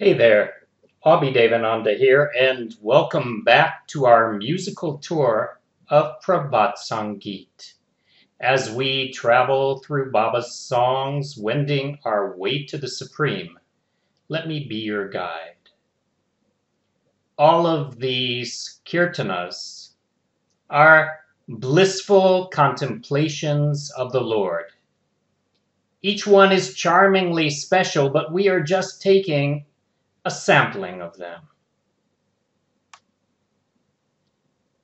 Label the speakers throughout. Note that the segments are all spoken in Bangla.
Speaker 1: Hey there, Abhi Devananda here, and welcome back to our musical tour of Prabhat Sangeet. As we travel through Baba's songs, wending our way to the Supreme, let me be your guide. All of these kirtanas are blissful contemplations of the Lord. Each one is charmingly special, but we are just taking a sampling of them.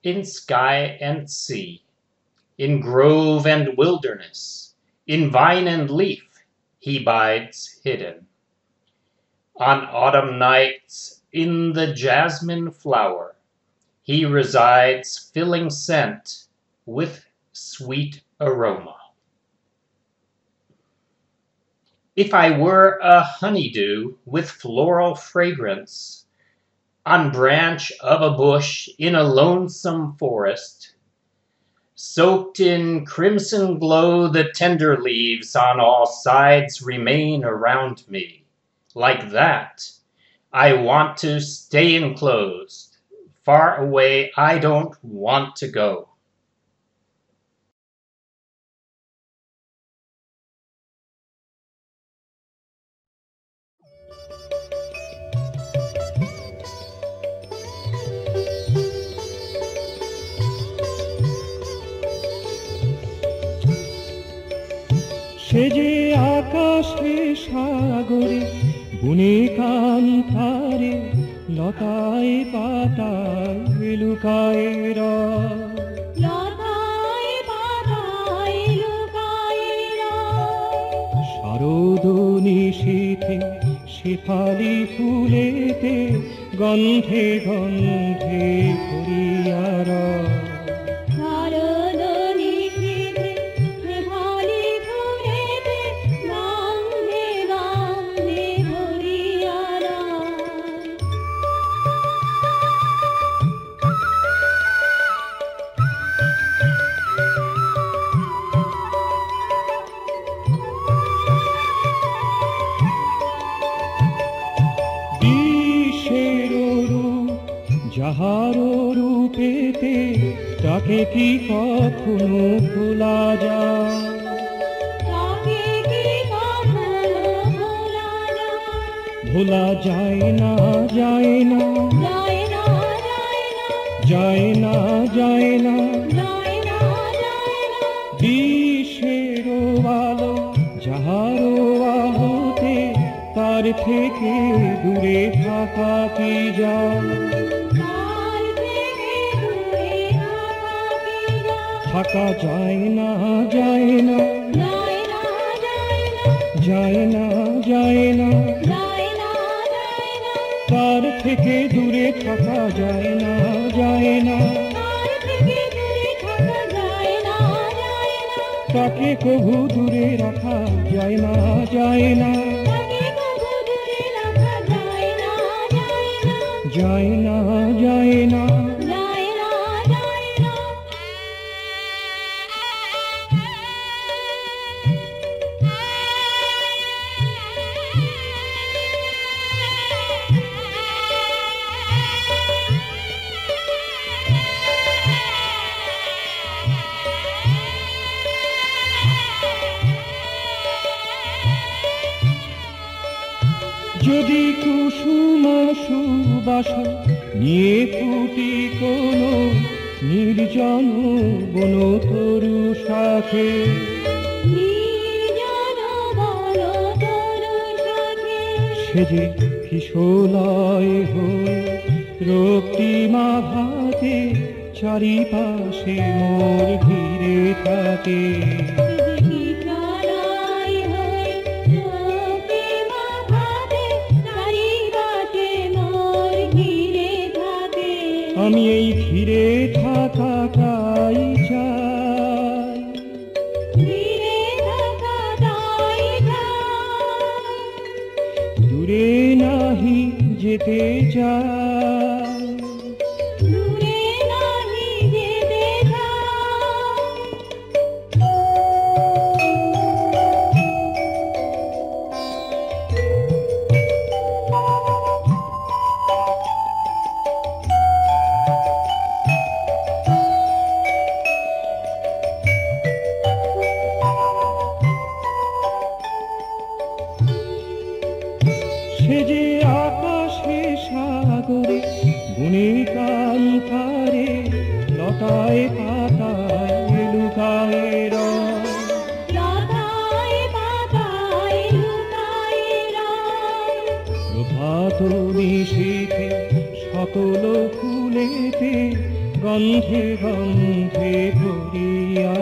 Speaker 1: In sky and sea, in grove and wilderness, in vine and leaf, he bides hidden. On autumn nights, in the jasmine flower, he resides filling scent with sweet aroma. If I were a honeydew with floral fragrance, on branch of a bush in a lonesome forest, soaked in crimson glow, the tender leaves on all sides remain around me. Like that, I want to stay enclosed. Far away, I don't want to go.
Speaker 2: সে যে আকাশে সাগরে বুনে কান্তারে লতায় পাতায় লুকায়। শারদ নিশীথে শেফালি ফুলেতে গন্ধে গন্ধে ভরিয়ার তাকে কি কখনো ভোলা যায়?
Speaker 3: কখনো ভোলা যায়?
Speaker 2: না যায় না।
Speaker 3: যায় না, যায় না,
Speaker 2: যায় না যায় না।
Speaker 3: যায় না, যায় না।
Speaker 2: বিশ্বের আলো যাহার আলোতে তার থেকে দূরে থাকা কি যায়?
Speaker 3: থাকা যায়
Speaker 2: না যায় না।
Speaker 3: যায় না, যায় না।
Speaker 2: তার থেকে দূরে থাকা যায় না যায় না। তাকে কবু দূরে রাখা যায় না যায় না।
Speaker 3: যায় না,
Speaker 2: যদি কুসুম সুবাস নিয়ে ফুটি কোনো নির্জন বন তরু শাখে
Speaker 3: নির্জন বন তরু শাখে।
Speaker 2: সে যে কিশোলয় হয়ে রক্তিমা ভাতে চারিপাশে মোর ঘিরে থাকে যেতে চায় সে যে পাতায় লুকায় রয়
Speaker 3: লতায় পাতায় লুকায় রয়
Speaker 2: প্রভাত নিশীথে সকল ফুলেতে গন্ধে গন্ধে ভরিয়া